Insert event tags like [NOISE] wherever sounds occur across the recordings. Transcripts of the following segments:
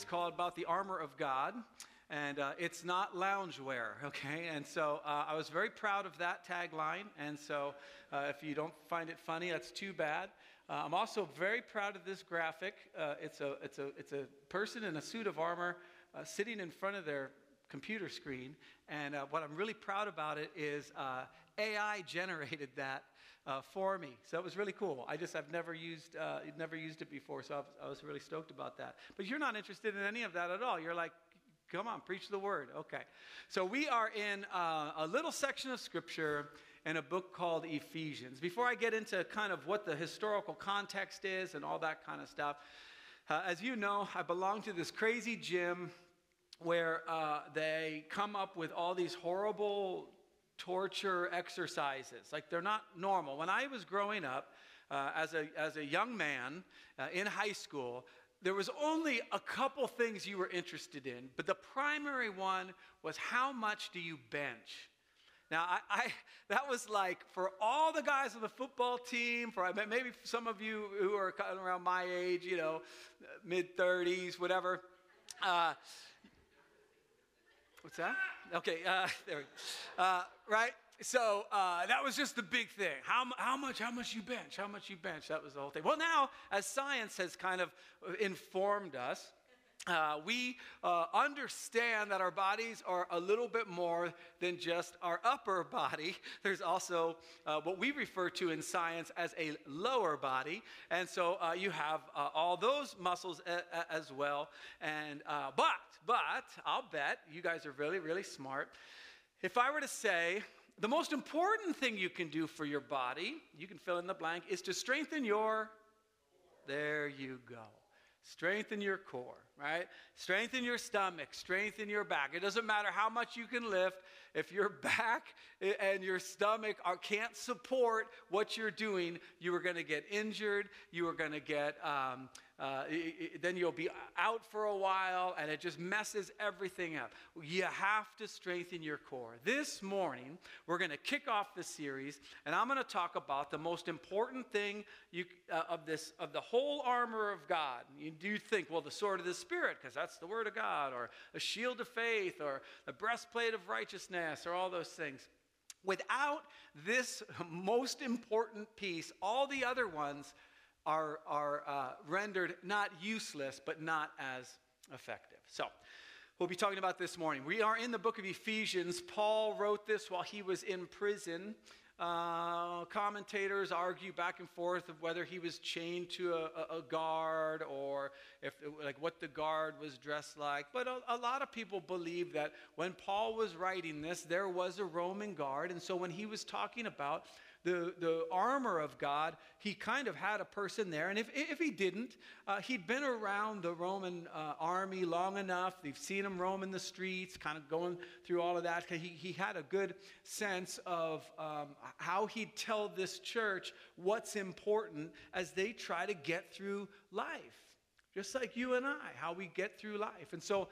series called About the Armor of God. And uh, it's not loungewear, [LAUGHS] okay? And so uh, I was very proud of that tagline. And so uh, if you don't find it funny, that's too bad. Uh, I'm also very proud of this graphic. Uh, it's, a, it's, a, it's a person in a suit of armor uh, sitting in front of their computer screen. And what I'm really proud about it is AI [LAUGHS] generated that uh, for me. So it was really cool. I just I've never used uh, never used it before, so I was, I was really stoked about that. But you're not interested in any of that at all. You're like, come on, preach the word. Okay. So we are in uh, a little section of scripture in a book called Ephesians. Before I get into kind of what the historical context is and all that kind of stuff, uh, as you know, I belong to this crazy gym where uh, they come up with all these horrible torture exercises. Like they're not normal. When I was growing up uh, as, a, as a young man uh, in high school, there was only a couple things you were interested in, but the primary one was how much do you bench? Now, I, I, that was like for all the guys on the football team, for maybe some of you who are around my age, you know, mid 30s, whatever. Uh, what's that? Okay, uh, [LAUGHS] there. We go. Uh, right? So uh, that was just the big thing. How, how much? How much you bench? How much you bench? That was the whole thing. Well, now as science has kind of informed us, uh, we uh, understand that our bodies are a little bit more than just our upper [LAUGHS] body. There's also uh, what we refer to in science as a lower body. And so you have all those muscles a- a- as well. And, but, but, I'll bet you guys are really, really smart. If I were to say, the most important thing you can do for your body, you can fill in the blank, is to strengthen your. There you go. Strengthen your core, right? Strengthen your stomach, strengthen your back. It doesn't matter how much you can lift. If your [LAUGHS] back and your stomach are, can't support what you're doing, you are going to get injured. You are going to get um, uh, then you'll be out for a while and it just messes everything up. You have to strengthen your core. This morning, we're going to kick off the series and I'm going to talk about the most important thing you, uh, of this of the whole armor of God. You do think, well, the sword of the Spirit, because that's the word of God, or a shield of faith, or the breastplate of righteousness, or all those things. Without this most important piece, all the other ones are, are uh, rendered not useless, but not as effective. So, we'll be talking about this morning. We are in the book of Ephesians. Paul wrote this while he was in prison. Uh, commentators argue back and forth of whether he was chained to a, a guard or if like what the guard was dressed like. But a, a, lot of people believe that when Paul was writing this, there was a Roman guard, and so when he was talking about the, the armor of God, he kind of had a person there. And if, if he didn't, uh, he'd been around the Roman uh, army long enough. They've seen him roaming the streets, kind of going through all of that. He, he had a good sense of um, how he'd tell this church what's important as they try to get through life. Just like you and I, how we get through life. And so,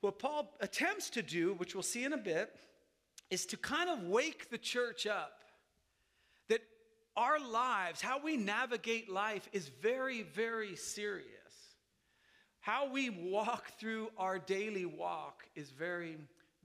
what Paul attempts to do, which we'll see in a bit, is to kind of wake the church up our lives, how we navigate life, is very, very serious. How we walk through our daily walk is very,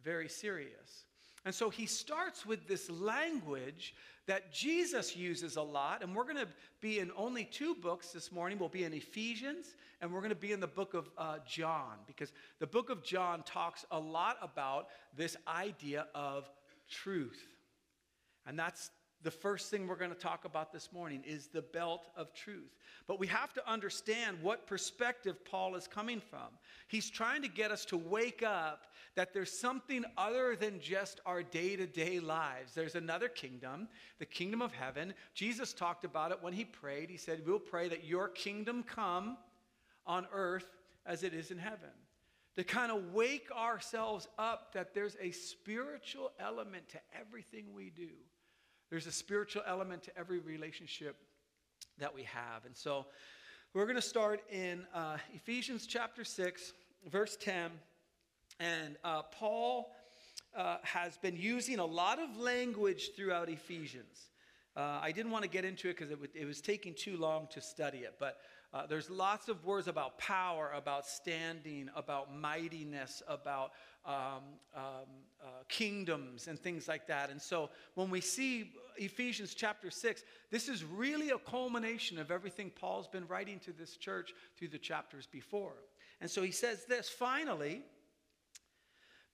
very serious. And so he starts with this language that Jesus uses a lot. And we're going to be in only two books this morning. We'll be in Ephesians and we're going to be in the book of uh, John because the book of John talks a lot about this idea of truth. And that's the first thing we're going to talk about this morning is the belt of truth. But we have to understand what perspective Paul is coming from. He's trying to get us to wake up that there's something other than just our day to day lives. There's another kingdom, the kingdom of heaven. Jesus talked about it when he prayed. He said, We'll pray that your kingdom come on earth as it is in heaven. To kind of wake ourselves up that there's a spiritual element to everything we do. There's a spiritual element to every relationship that we have. And so we're going to start in uh, Ephesians chapter 6, verse 10. And uh, Paul uh, has been using a lot of language throughout Ephesians. Uh, I didn't want to get into it because it, it, was taking too long to study it. But uh, there's lots of words about power, about standing, about mightiness, about um, um, uh, kingdoms, and things like that. And so when we see Ephesians chapter 6, this is really a culmination of everything Paul's been writing to this church through the chapters before. And so he says this finally,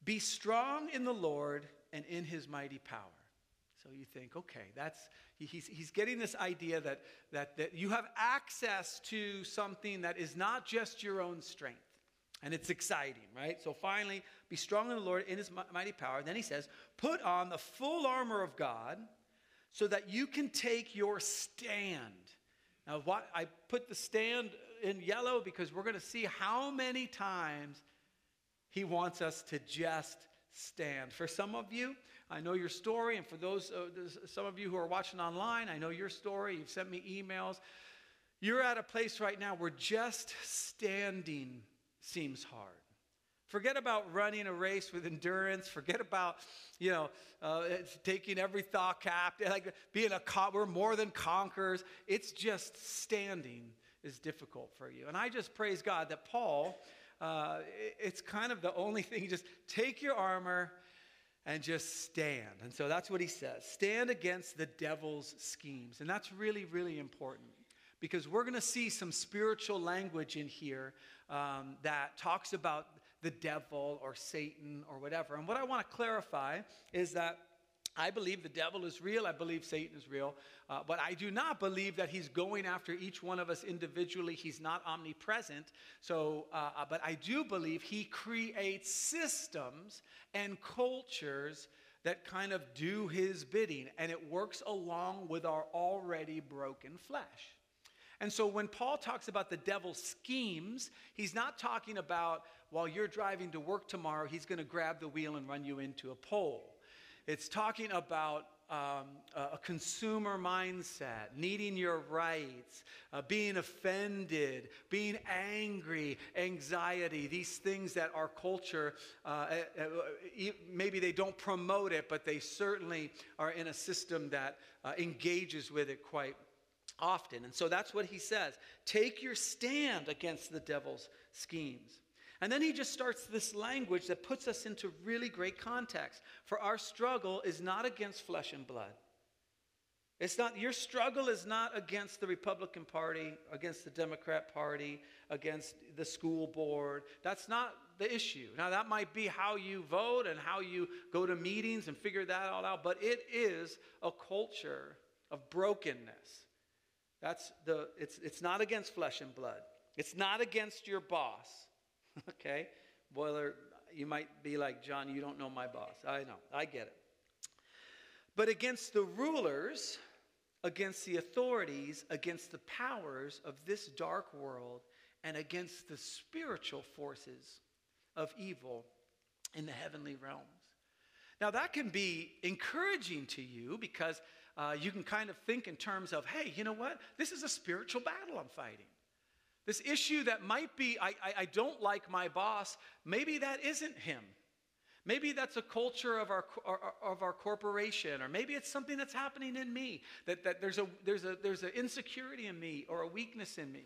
be strong in the Lord and in his mighty power. So you think, okay, that's he's, he's getting this idea that, that, that you have access to something that is not just your own strength. And it's exciting, right? So finally, be strong in the Lord in his mighty power. Then he says, put on the full armor of God so that you can take your stand. Now, what, I put the stand in yellow because we're going to see how many times he wants us to just stand. For some of you, I know your story, and for those, uh, some of you who are watching online, I know your story. You've sent me emails. You're at a place right now where just standing seems hard. Forget about running a race with endurance. Forget about, you know, uh, taking every thought captive. Like being a we're more than conquerors. It's just standing is difficult for you. And I just praise God that Paul, uh, it's kind of the only thing. Just take your armor and just stand. And so that's what he says stand against the devil's schemes. And that's really, really important because we're going to see some spiritual language in here um, that talks about the devil or Satan or whatever. And what I want to clarify is that I believe the devil is real. I believe Satan is real. Uh, but I do not believe that he's going after each one of us individually. He's not omnipresent. So, uh, uh, but I do believe he creates systems and cultures that kind of do his bidding. And it works along with our already broken flesh. And so when Paul talks about the devil's schemes, he's not talking about while you're driving to work tomorrow, he's going to grab the wheel and run you into a pole. It's talking about um, a consumer mindset, needing your rights, uh, being offended, being angry, anxiety, these things that our culture, uh, uh, uh maybe they don't promote it, but they certainly are in a system that uh, engages with it quite often. And so that's what he says take your stand against the devil's schemes. And then he just starts this language that puts us into really great context. For our struggle is not against flesh and blood. It's not, your struggle is not against the Republican Party, against the Democrat Party, against the school board. That's not the issue. Now, that might be how you vote and how you go to meetings and figure that all out, but it is a culture of brokenness. That's the, it's, it's not against flesh and blood. It's not against your boss. [LAUGHS] okay? Boiler, you might be like, John, you don't know my boss. I know, I get it. But against the rulers, against the authorities, against the powers of this dark world, and against the spiritual forces of evil in the heavenly realms. Now, that can be encouraging to you because uh, you can kind of think in terms of, hey, you know what? This is a spiritual battle I'm fighting. This issue that might be, I, I, I, don't like my boss, maybe that isn't him. Maybe that's a culture of our, of our corporation, or maybe it's something that's happening in me, that, that there's, a, there's, a, there's an insecurity in me or a weakness in me.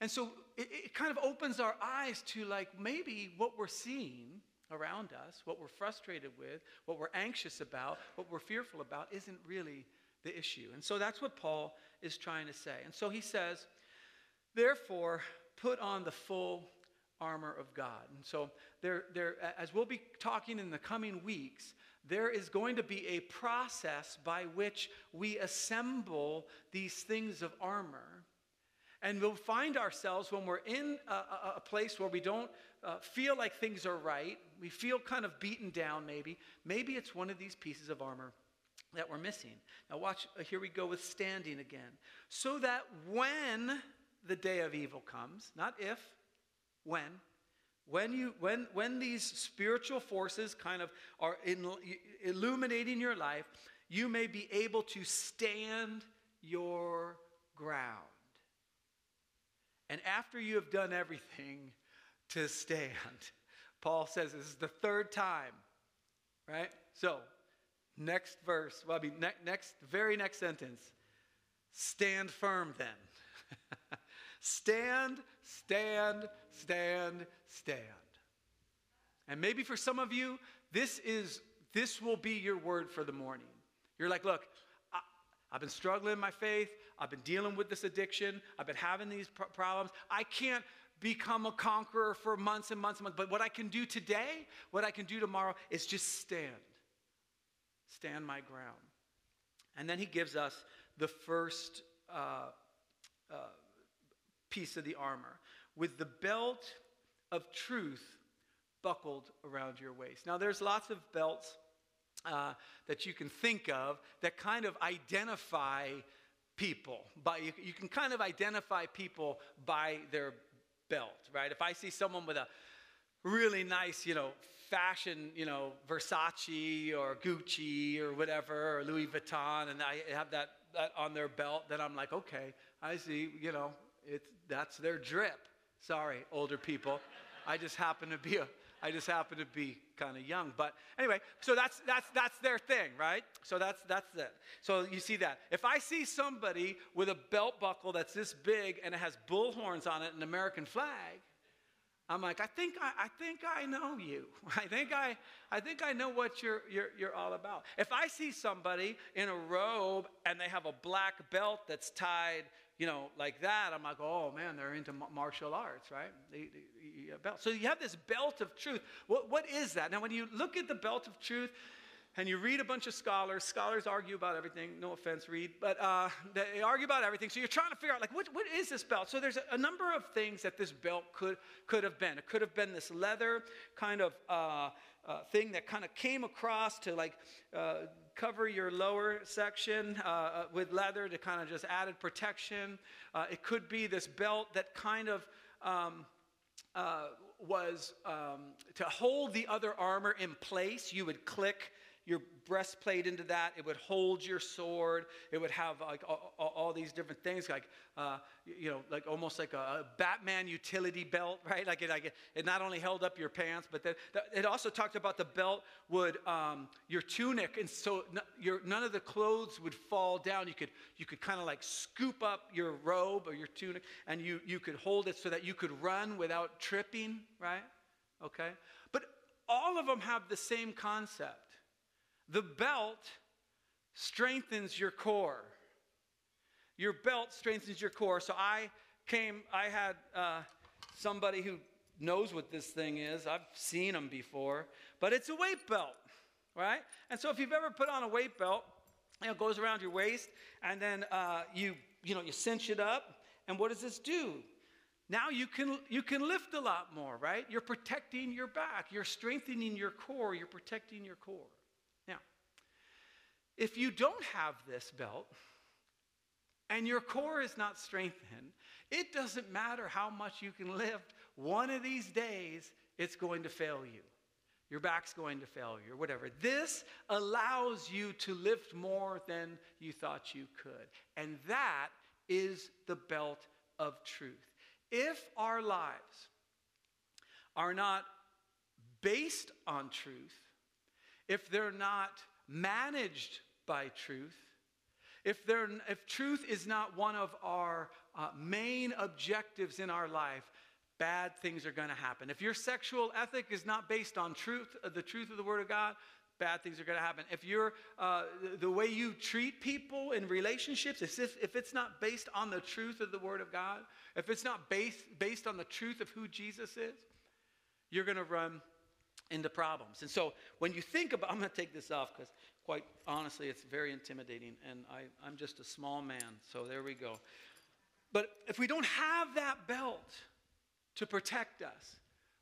And so it, it kind of opens our eyes to like maybe what we're seeing around us, what we're frustrated with, what we're anxious about, what we're fearful about isn't really the issue. And so that's what Paul is trying to say. And so he says, Therefore, put on the full armor of God. And so, there, there, as we'll be talking in the coming weeks, there is going to be a process by which we assemble these things of armor. And we'll find ourselves when we're in a, a, a place where we don't uh, feel like things are right, we feel kind of beaten down, maybe. Maybe it's one of these pieces of armor that we're missing. Now, watch, uh, here we go with standing again. So that when the day of evil comes, not if, when. When, you, when, when these spiritual forces kind of are in, illuminating your life, you may be able to stand your ground. And after you have done everything to stand, Paul says this is the third time, right? So, next verse, well, I mean, ne- next, very next sentence stand firm then. [LAUGHS] Stand, stand, stand, stand. And maybe for some of you, this is this will be your word for the morning. You're like, look, I, have been struggling in my faith. I've been dealing with this addiction. I've been having these pr- problems. I can't become a conqueror for months and months and months. But what I can do today, what I can do tomorrow, is just stand. Stand my ground. And then he gives us the first uh, uh, piece of the armor with the belt of truth buckled around your waist. Now, there's lots of belts uh, that you can think of that kind of identify people. But you, you can kind of identify people by their belt, right? If I see someone with a really nice, you know, fashion, you know, Versace or Gucci or whatever, or Louis Vuitton, and I have that, that on their belt, then I'm like, okay, I see, you know, it's, that's their drip. Sorry, older people. I just happen to be a, I just happen to be kind of young. But anyway, so that's that's that's their thing, right? So that's that's it. So you see that. If I see somebody with a belt buckle that's this big and it has bullhorns on it, an American flag, I'm like, I think I, I think I know you. [LAUGHS] I think I I think I know what you're you're you're all about. If I see somebody in a robe and they have a black belt that's tied you know, like that, I'm like, oh man, they're into martial arts, right? Belt. So you have this belt of truth. What, what is that? Now, when you look at the belt of truth, and you read a bunch of scholars. Scholars argue about everything. No offense, read, but uh, they argue about everything. So you're trying to figure out, like, what, what is this belt? So there's a, a, number of things that this belt could could have been. It could have been this leather kind of uh, uh, thing that kind of came across to like uh, cover your lower section uh, uh, with leather to kind of just added protection. Uh, it could be this belt that kind of um, uh, was um, to hold the other armor in place. You would click your breastplate into that. It would hold your sword. It would have like all, all these different things, like uh, you know, like almost like a, Batman utility belt, [LAUGHS] right? Like it, like it, it, not only held up your pants, but the, the, it also talked about the belt would um, your tunic, and so your, none of the clothes would fall down. You could you could kind of like scoop up your robe or your tunic, and you you could hold it so that you could run without tripping, right? Okay, but all of them have the same concept the belt strengthens your core. Your belt strengthens your core. So I came, I had uh, somebody who knows what this thing is. I've seen them before, but it's a weight belt, right? And so if you've ever put on a weight belt, you know, it goes around your waist, and then uh, you, you know, you cinch it up. And what does this do? Now you can you can lift a lot more, right? You're protecting your back, you're strengthening your core, you're protecting your core. If you don't have this belt and your core is not strengthened, it doesn't matter how much you can lift. One of these days, it's going to fail you. Your back's going to fail you, or whatever. This allows you to lift more than you thought you could. And that is the belt of truth. If our lives are not based on truth, if they're not managed by truth, if, there, if truth is not one of our uh, main objectives in our life, bad things are going to happen. If your sexual ethic is not based on truth, uh, the truth of the Word of God, bad things are going to happen. If you're, uh, the way you treat people in relationships, if, if it's not based on the truth of the Word of God, if it's not based, based on the truth of who Jesus is, you're going to run into problems. And so when you think about, I'm going to take this off because quite honestly, it's very intimidating, and I, I'm just a small man, so there we go. But if we don't have that belt to protect us,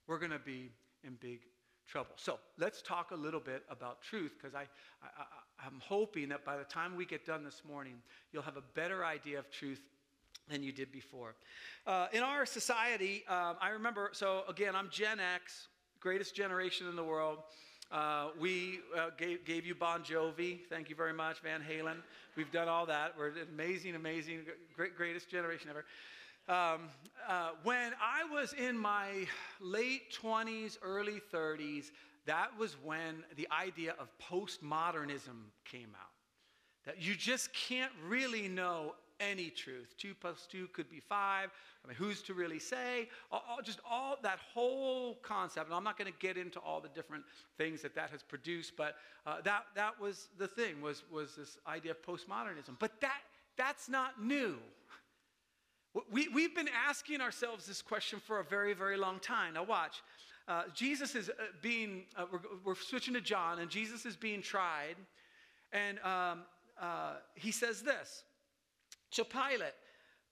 we're going to be in big trouble. So let's talk a little bit about truth because I, I, am hoping that by the time we get done this morning, you'll have a better idea of truth than you did before. Uh, in our society, um, I remember, so again, I'm Gen X, greatest generation in the world. Uh, we uh, gave, gave, you Bon Jovi. Thank you very much, Van Halen. We've done all that. We're amazing, amazing, great, greatest generation ever. Um, uh, when I was in my late 20s, early 30s, that was when the idea of postmodernism came out. That you just can't really know any truth. Two plus two could be five. I mean, who's to really say? All, all, just all that whole concept. And I'm not going to get into all the different things that that has produced, but uh, that, that was the thing, was, was this idea of postmodernism. But that, that's not new. We, we've been asking ourselves this question for a very, very long time. Now, watch. Uh, Jesus is uh, being, uh, we're, we're, switching to John, and Jesus is being tried. And um, uh, he says this to Pilate.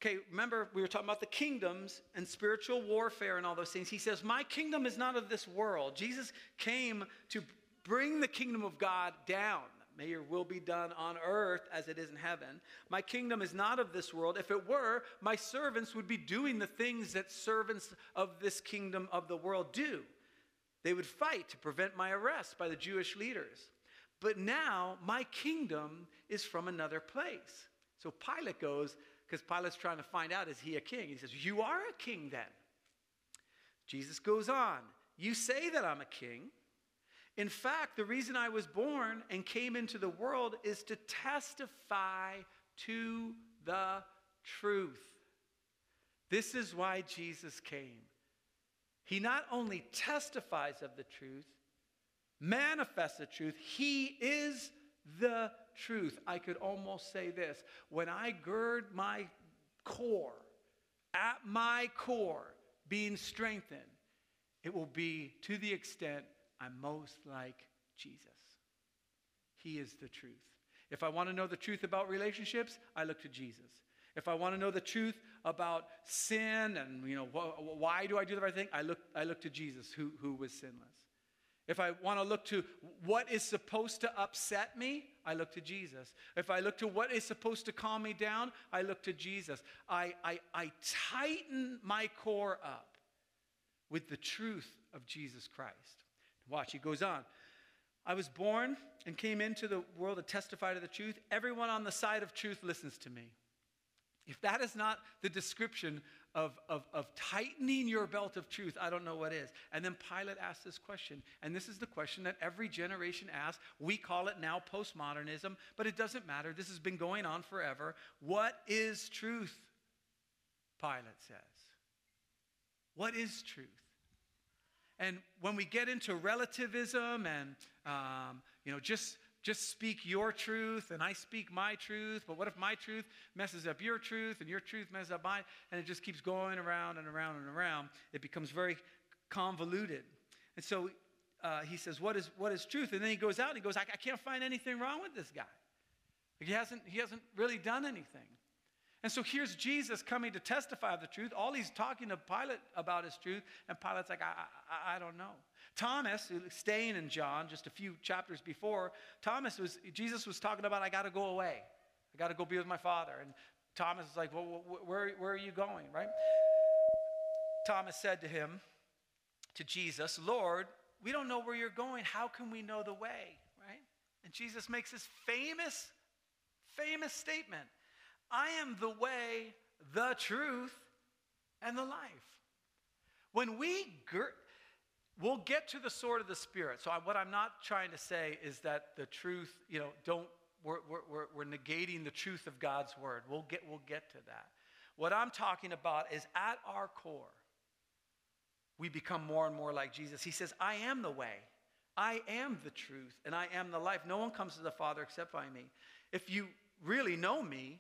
Okay, remember we were talking about the kingdoms and spiritual warfare and all those things. He says, My kingdom is not of this world. Jesus came to bring the kingdom of God down. May your will be done on earth as it is in heaven. My kingdom is not of this world. If it were, my servants would be doing the things that servants of this kingdom of the world do. They would fight to prevent my arrest by the Jewish leaders. But now my kingdom is from another place. So Pilate goes, because Pilate's trying to find out, is he a king? He says, You are a king then. Jesus goes on, You say that I'm a king. In fact, the reason I was born and came into the world is to testify to the truth. This is why Jesus came. He not only testifies of the truth, manifests the truth, he is the truth. I could almost say this when I gird my core, at my core, being strengthened, it will be to the extent I'm most like Jesus. He is the truth. If I want to know the truth about relationships, I look to Jesus. If I want to know the truth about sin and you know wh- why do I do the right thing, I look, I look to Jesus who, who was sinless. If I want to look to what is supposed to upset me, I look to Jesus. If I look to what is supposed to calm me down, I look to Jesus. I, I, I tighten my core up with the truth of Jesus Christ. Watch, he goes on. I was born and came into the world to testify to the truth. Everyone on the side of truth listens to me. If that is not the description of, of, of tightening your belt of truth, I don't know what is. And then Pilate asked this question, and this is the question that every generation asks. We call it now postmodernism, but it doesn't matter. This has been going on forever. What is truth? Pilate says. What is truth? And when we get into relativism and, um, you know, just, just speak your truth and I speak my truth, but what if my truth messes up your truth and your truth messes up mine? And it just keeps going around and around and around. It becomes very convoluted. And so uh, he says, what is, what is truth? And then he goes out and he goes, I, I can't find anything wrong with this guy. He hasn't, he hasn't really done anything. And so here's Jesus coming to testify of the truth. All he's talking to Pilate about is truth, and Pilate's like, I, I, I don't know. Thomas, staying in John just a few chapters before, Thomas was, Jesus was talking about, I got to go away. I got to go be with my father. And Thomas is like, well, where, where are you going, right? Thomas said to him, to Jesus, Lord, we don't know where you're going. How can we know the way, right? And Jesus makes this famous, famous statement. I am the way, the truth, and the life. When we, we'll get to the sword of the Spirit. So, I, what I'm not trying to say is that the truth, you know, don't, we're, we're, we're negating the truth of God's word. We'll get, we'll get to that. What I'm talking about is at our core, we become more and more like Jesus. He says, I am the way, I am the truth, and I am the life. No one comes to the Father except by me. If you really know me,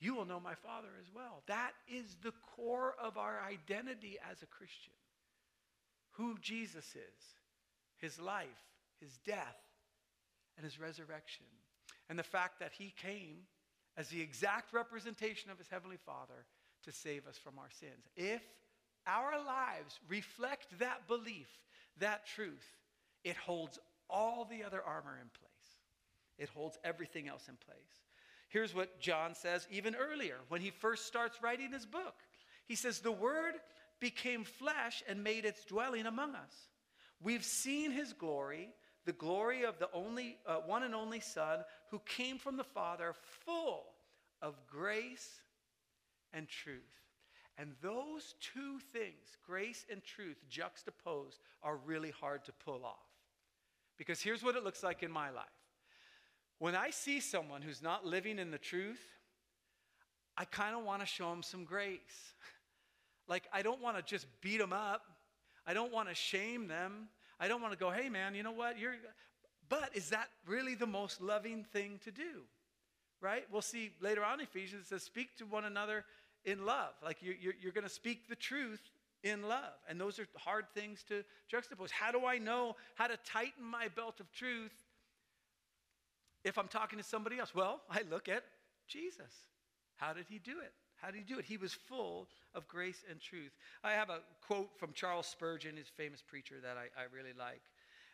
you will know my Father as well. That is the core of our identity as a Christian. Who Jesus is, his life, his death, and his resurrection. And the fact that he came as the exact representation of his heavenly Father to save us from our sins. If our lives reflect that belief, that truth, it holds all the other armor in place. It holds everything else in place. Here's what John says even earlier when he first starts writing his book. He says, The Word became flesh and made its dwelling among us. We've seen his glory, the glory of the only, uh, one and only Son who came from the Father, full of grace and truth. And those two things, grace and truth juxtaposed, are really hard to pull off. Because here's what it looks like in my life when I see someone who's not living in the truth, I kind of want to show them some grace. [LAUGHS] like, I don't want to just beat them up. I don't want to shame them. I don't want to go, hey, man, you know what? You're. But is that really the most loving thing to do? Right? We'll see later on Ephesians, says, speak to one another in love. Like you're, you're, you're going to speak the truth in love. And those are hard things to juxtapose. How do I know how to tighten my belt of truth if I'm talking to somebody else? Well, [LAUGHS] I look at Jesus. How did he do it? How did he do it? He was full of grace and truth. I have a quote from Charles Spurgeon, his famous preacher, that I, I really like.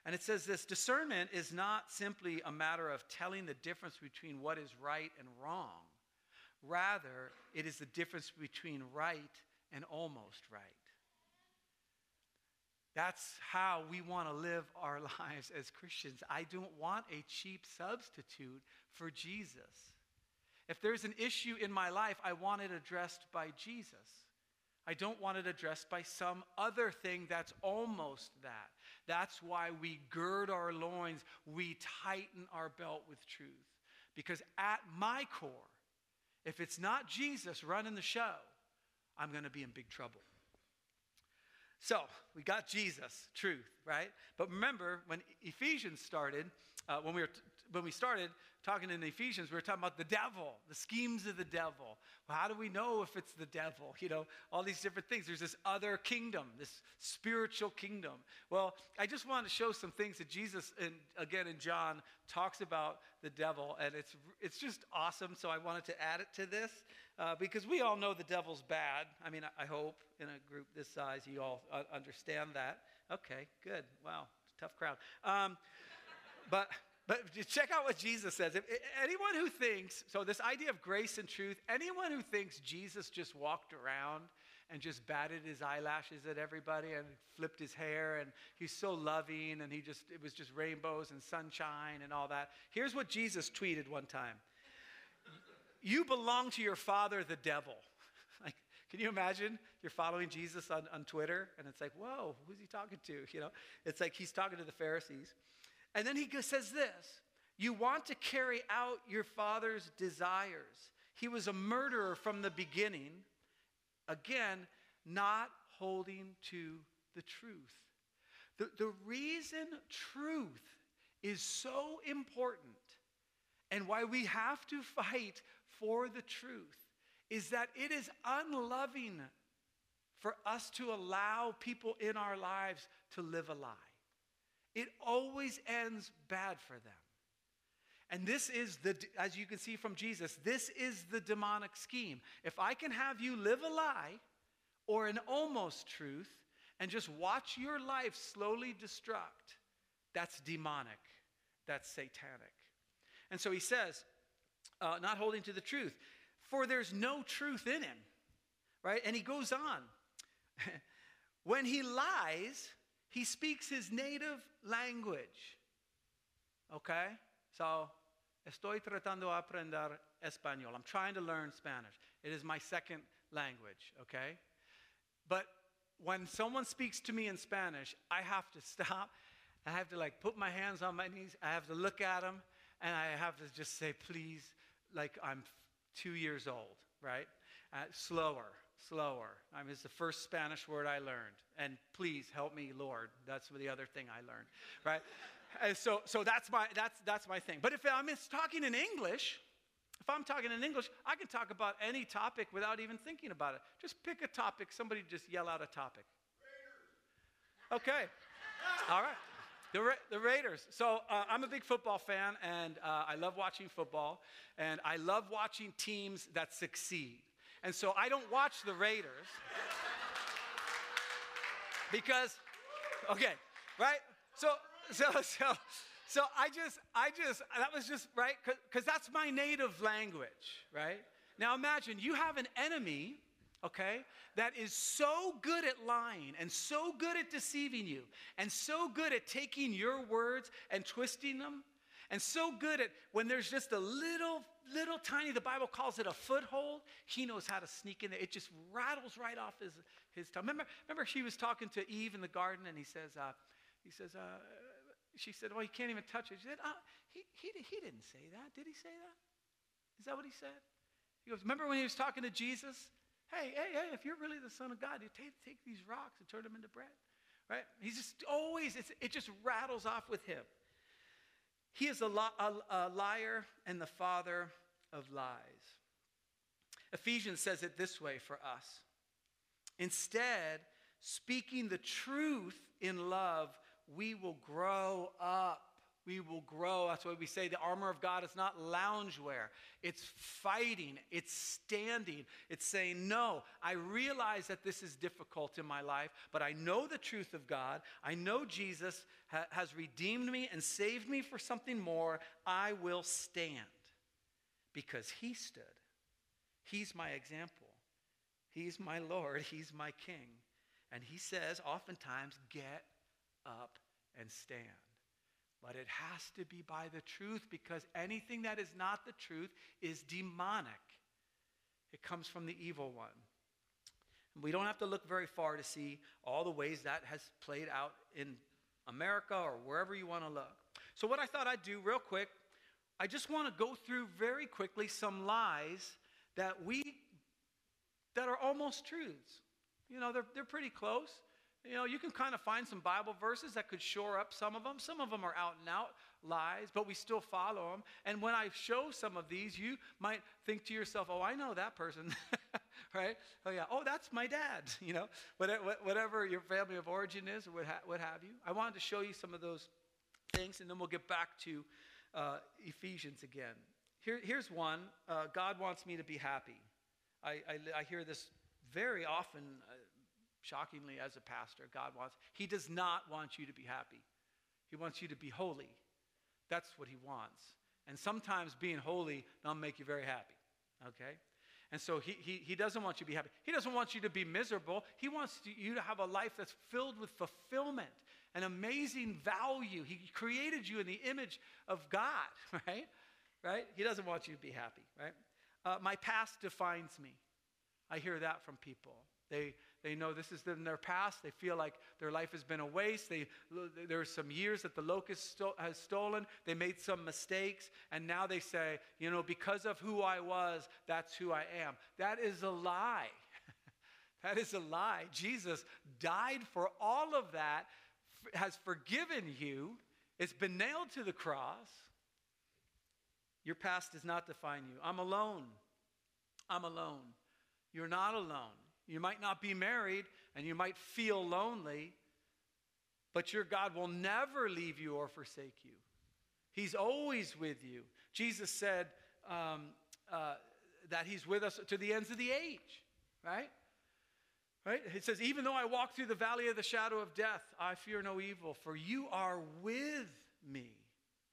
And it says this discernment is not simply a matter of telling the difference between what is right and wrong. Rather, it is the difference between right and almost right. That's how we want to live our [LAUGHS] lives as Christians. I don't want a cheap substitute for Jesus. If there's an issue in my life, I want it addressed by Jesus. I don't want it addressed by some other thing that's almost that. That's why we gird our loins, we tighten our belt with truth. Because at my core, if it's not Jesus running the show, I'm going to be in big trouble. So we got Jesus, truth, right? But remember, when Ephesians started, uh, when we were when we started talking in Ephesians, we were talking about the devil, the schemes of the devil. Well, how do we know if it's the devil? You know, all these different things. There's this other kingdom, this spiritual kingdom. Well, I just wanted to show some things that Jesus, in, again in John, talks about the devil, and it's it's just awesome. So I wanted to add it to this uh, because we all know the devil's bad. I mean, I, I hope in a group this size you all uh, understand that. Okay, good. Wow, tough crowd. Um, but but check out what Jesus says. If, anyone who thinks, so this idea of grace and truth, anyone who thinks Jesus just walked around and just batted his eyelashes at everybody and flipped his hair and he's so loving and he just, it was just rainbows and sunshine and all that. Here's what Jesus tweeted one time You belong to your father, the devil. [LAUGHS] like, can you imagine you're following Jesus on, on Twitter and it's like, whoa, who's he talking to? [LAUGHS] You know, it's like he's talking to the Pharisees. And then he says this You want to carry out your father's desires. He was a murderer from the beginning, again, not holding to the truth. The, the reason truth is so important and why we have to fight for the truth is that it is unloving for us to allow people in our lives to live a lie it always ends bad for them. And this is the, as you can see from Jesus, this is the demonic scheme. If I can have you live a lie or an almost truth and just watch your life slowly destruct, that's demonic. That's satanic. And so he says, uh, not holding to the truth, for there's no truth in him, right? And he goes on. [LAUGHS] when he lies, he speaks his native language. Okay? So, estoy tratando de aprender español. I'm trying to learn Spanish. It is my second language, okay? But when someone speaks to me in Spanish, I have to [LAUGHS] stop. I have to like put my hands on my knees. I have to look at them and I have to just say, please, like I'm two years old, right? Uh, slower, slower. I mean, it's the first Spanish word I learned. And please help me, Lord. That's the other thing I learned, right? [LAUGHS] and so, so that's my that's that's my thing. But if I'm talking in English, if I'm talking in English, I can talk about any topic without even thinking about it. Just pick a topic. Somebody just yell out a topic. Okay. [LAUGHS] All right. The, Ra- the Raiders. So uh, I'm a big football fan, and uh, I love watching football, and I love watching teams that succeed. And so I don't watch the Raiders because, okay, right? So, so, so, so I just, I just, that was just, right? Because that's my native language, right? Now imagine you have an enemy, okay, that is so good at lying and so good at deceiving you and so good at taking your words and twisting them and so good at when there's just a little, little tiny, the Bible calls it a foothold, he knows how to sneak in there. It just rattles right off his, his tongue. Remember, remember she was talking to Eve in the garden and he says, uh, he says, uh, she said, well, he can't even touch it. She said, uh, he, he, he didn't say that. Did he say that? Is that what he said? He goes, Remember when he was talking to Jesus? Hey, hey, hey, if you're really the Son of God, you take, take these rocks and turn them into bread. Right? He's just always, it just rattles off with him. He is a, li- a, a liar and the father of lies. Ephesians says it this way for us. Instead, speaking the truth in love, we will grow up we will grow. That's why we say the armor of God is not loungewear. It's fighting, it's standing, it's saying, No, I realize that this is difficult in my life, but I know the truth of God. I know Jesus ha- has redeemed me and saved me for something more. I will stand because He stood. He's my example, He's my Lord, He's my King. And He says, oftentimes, get up and stand. But it has to be by the truth because anything that is not the truth is demonic. It comes from the evil one. And we don't have to look very far to see all the ways that has played out in America or wherever you want to look. So, what I thought I'd do real quick, I just want to go through very quickly some lies that we that are almost truths. You know, they're, they're pretty close. You know, you can kind of find some Bible verses that could shore up some of them. Some of them are out and out lies, but we still follow them. And when I show some of these, you might think to yourself, oh, I know that person, [LAUGHS] right? Oh, yeah. Oh, that's my dad, [LAUGHS] you know, whatever your family of origin is or what, have you. I wanted to show you some of those things, and then we'll get back to uh, Ephesians again. Here, here's one uh, God wants me to be happy. I, I, I hear this very often. Shockingly, as a pastor, God wants, He does not want you to be happy. He wants you to be holy. That's what He wants. And sometimes being holy don't make you very happy. Okay? And so he, he, he doesn't want you to be happy. He doesn't want you to be miserable. He wants you to have a life that's filled with fulfillment and amazing value. He created you in the image of God, [LAUGHS] right? Right? He doesn't want you to be happy, right? Uh, my past defines me. I hear that from people. They, they know this is in their past. They feel like their life has been a waste. They, there are some years that the locust sto- has stolen. They made some mistakes. And now they say, you know, because of who I was, that's who I am. That is a lie. [LAUGHS] that is a lie. Jesus died for all of that, has forgiven you. It's been nailed to the cross. Your past does not define you. I'm alone. I'm alone. You're not alone. You might not be married and you might feel lonely, but your God will never leave you or forsake you. He's always with you. Jesus said um, uh, that He's with us to the ends of the age, right? Right? It says, Even though I walk through the valley of the shadow of death, I fear no evil, for you are with me.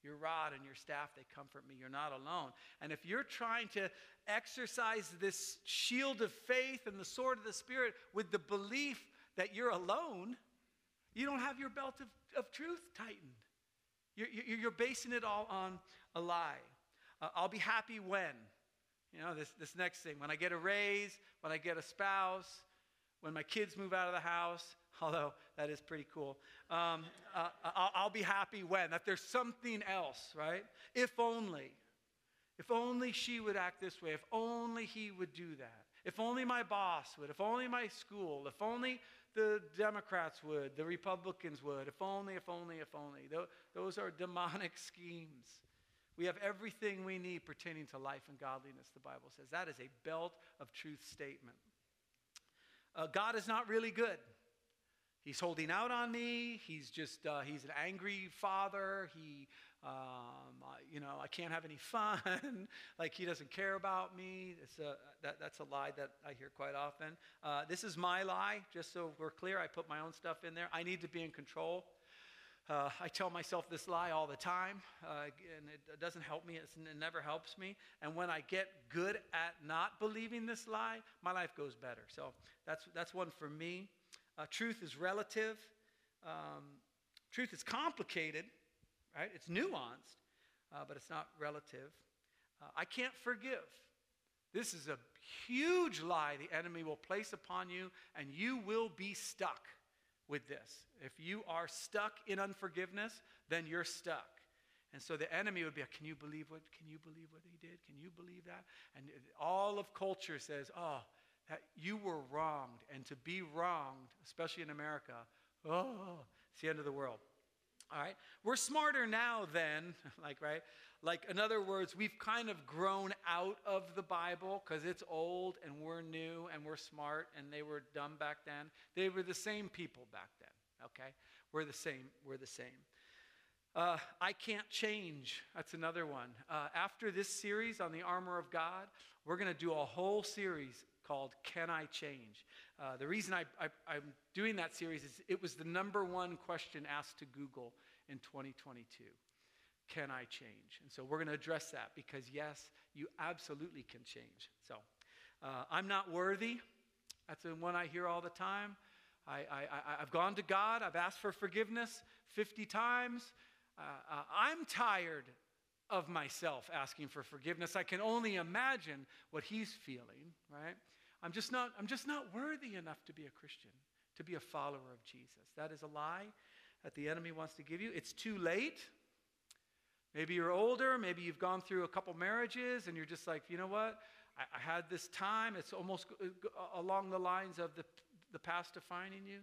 Your rod and your staff, they comfort me. You're not alone. And if you're trying to exercise this shield of faith and the sword of the Spirit with the belief that you're alone, you don't have your belt of, of truth tightened. You're, you're, basing it all on a lie. Uh, I'll be happy when. You know, this, this next thing. When I get a raise, when I get a spouse, when my kids move out of the house, although that is pretty cool. Um, uh, I'll, I'll be happy when, that there's something else, right? If only. If only she would act this way. If only he would do that. If only my boss would. If only my school. If only the Democrats would. The Republicans would. If only, if only, if only. Those are demonic [LAUGHS] schemes. We have everything we need pertaining to life and godliness, the Bible says. That is a belt of truth statement. Uh, God is not really good. He's holding out on me. He's just, uh, he's an angry father. He, um, I, you know, I can't have any fun. [LAUGHS] like he doesn't care about me. A, that, that's a lie that I hear quite often. Uh, this is my lie, just so we're clear. I put my own stuff in there. I need to be in control. Uh, I tell myself this lie all the time, uh, and it doesn't help me. It's, it never helps me. And when I get good at not believing this lie, my life goes better. So that's, that's one for me. Uh, truth is relative. Um, truth is complicated, right? It's nuanced, uh, but it's not relative. Uh, I can't forgive. This is a huge lie the enemy will place upon you, and you will be stuck with this. If you are stuck in unforgiveness, then you're stuck. And so the enemy would be like, Can you believe what can you believe what he did? Can you believe that? And all of culture says, Oh, that you were wronged. And to be wronged, especially in America, oh, it's the end of the world. All right? We're smarter now than, [LAUGHS] like, right? Like, in other words, we've kind of grown out of the Bible because it's old and we're new and we're smart and they were dumb back then. They were the same people back then, okay? We're the same. We're the same. Uh, I can't change. That's another one. Uh, after this series on the armor of God, we're going to do a whole series called Can I Change? Uh, the reason I, I, I'm doing that series is it was the number one question asked to Google in 2022. Can I change? And so we're going to address that because, yes, you absolutely can change. So uh, I'm not worthy. That's the one I hear all the time. I, I, I've gone to God, I've asked for forgiveness 50 times. Uh, uh, I'm tired of myself asking for forgiveness. I can only imagine what he's feeling, right? I'm just not, I'm just not worthy enough to be a Christian, to be a follower of Jesus. That is a lie that the enemy wants to give you. It's too late. Maybe you're older, maybe you've gone through a couple marriages and you're just like, you know what? I, I had this time. It's almost along the lines of the, the past defining you.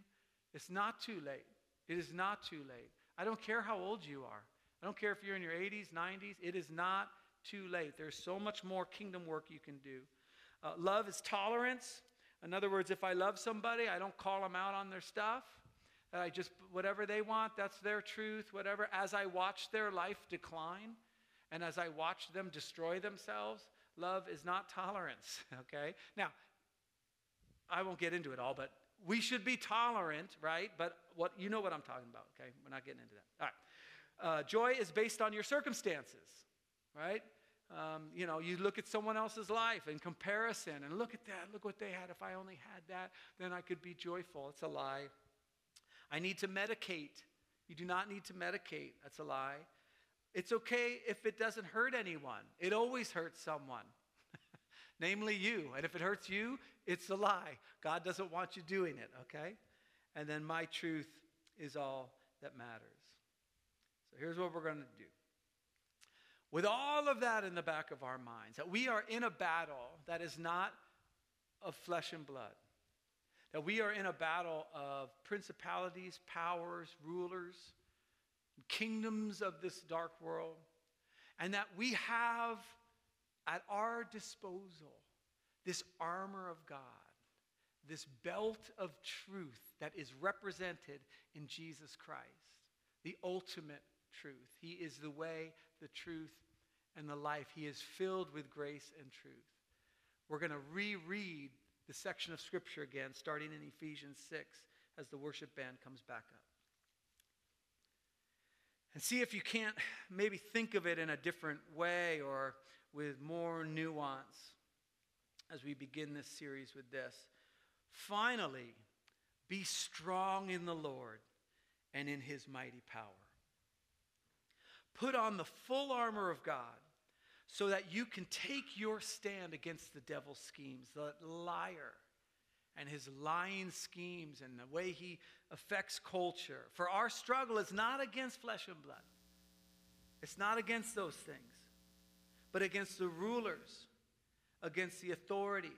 It's not too late. It is not too late. I don't care how old you are. I don't care if you're in your 80s, 90s. It is not too late. There's so much more kingdom work you can do. Uh, love is tolerance. In other words, if I love somebody, I don't call them out on their stuff. I just, whatever they want, that's their truth, whatever. As I watch their life decline and as I watch them destroy themselves, love is not tolerance, [LAUGHS] okay? Now, I won't get into it all, but we should be tolerant, right? But what you know what I'm talking about, okay? We're not getting into that. All right. Uh, joy is based on your circumstances, right? Um, you know, you look at someone else's life in comparison and look at that. Look what they had. If I only had that, then I could be joyful. It's a lie. I need to medicate. You do not need to medicate. That's a lie. It's okay if it doesn't hurt anyone, it always hurts someone [LAUGHS] namely you. And if it hurts you, it's a lie. God doesn't want you doing it, okay? And then my truth is all that matters. So here's what we're going to do. With all of that in the back of our minds, that we are in a battle that is not of flesh and blood, that we are in a battle of principalities, powers, rulers, kingdoms of this dark world, and that we have at our disposal this armor of God, this belt of truth that is represented in Jesus Christ, the ultimate truth. He is the way, the truth, and the life. He is filled with grace and truth. We're going to reread the section of Scripture again, starting in Ephesians 6, as the worship band comes back up. And see if you can't maybe think of it in a different way or with more nuance as we begin this series with this. Finally, be strong in the Lord and in his mighty power. Put on the full armor of God so that you can take your stand against the devil's schemes, the liar and his lying schemes and the way he affects culture. For our struggle is not against flesh and blood, it's not against those things but against the rulers, against the authorities,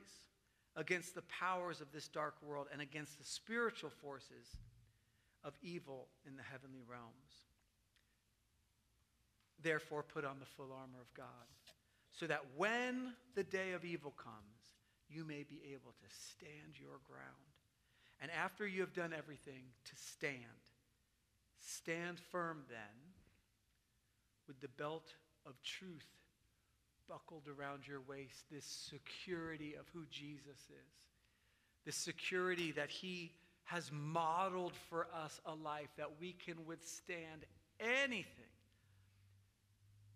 against the powers of this dark world, and against the spiritual forces of evil in the heavenly realms. Therefore, put on the full armor of God, so that when the day of evil comes, you may be able to stand your ground. And after you have done everything, to stand. Stand firm then with the belt of truth buckled around your waist, this security of who Jesus is, this security that he has modeled for us a life that we can withstand anything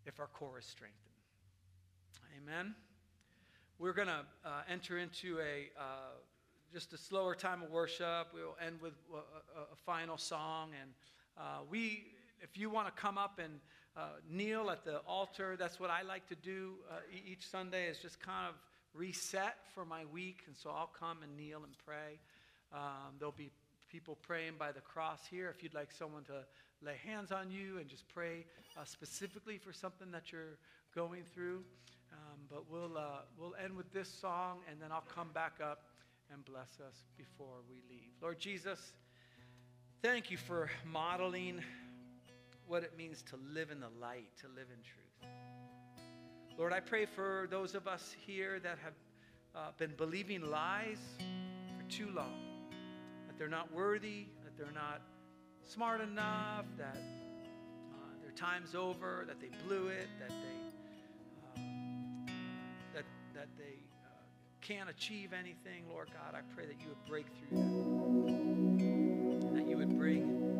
if our core is strengthened. Amen. We're going to uh, enter into a uh, just a slower time of worship. We'll end with a, a, final song, and uh, we, if you want to come up and uh, kneel at the altar. That's what I like to do uh, each Sunday is just kind of reset for my week. And so I'll come and kneel and pray. Um, there'll be people praying by the cross here. If you'd like someone to lay hands on you and just pray uh, specifically for something that you're going through. Um, but we'll, uh, we'll end with this song, and then I'll come back up and bless us before we leave. Lord Jesus, thank you for modeling what it means to live in the light, to live in truth. Lord, I pray for those of us here that have uh, been believing lies for too long, that they're not worthy, that they're not smart enough, that uh, their time's over, that they blew it, that they, uh, that, that they uh, can't achieve anything. Lord God, I pray that you would break through that, that you would bring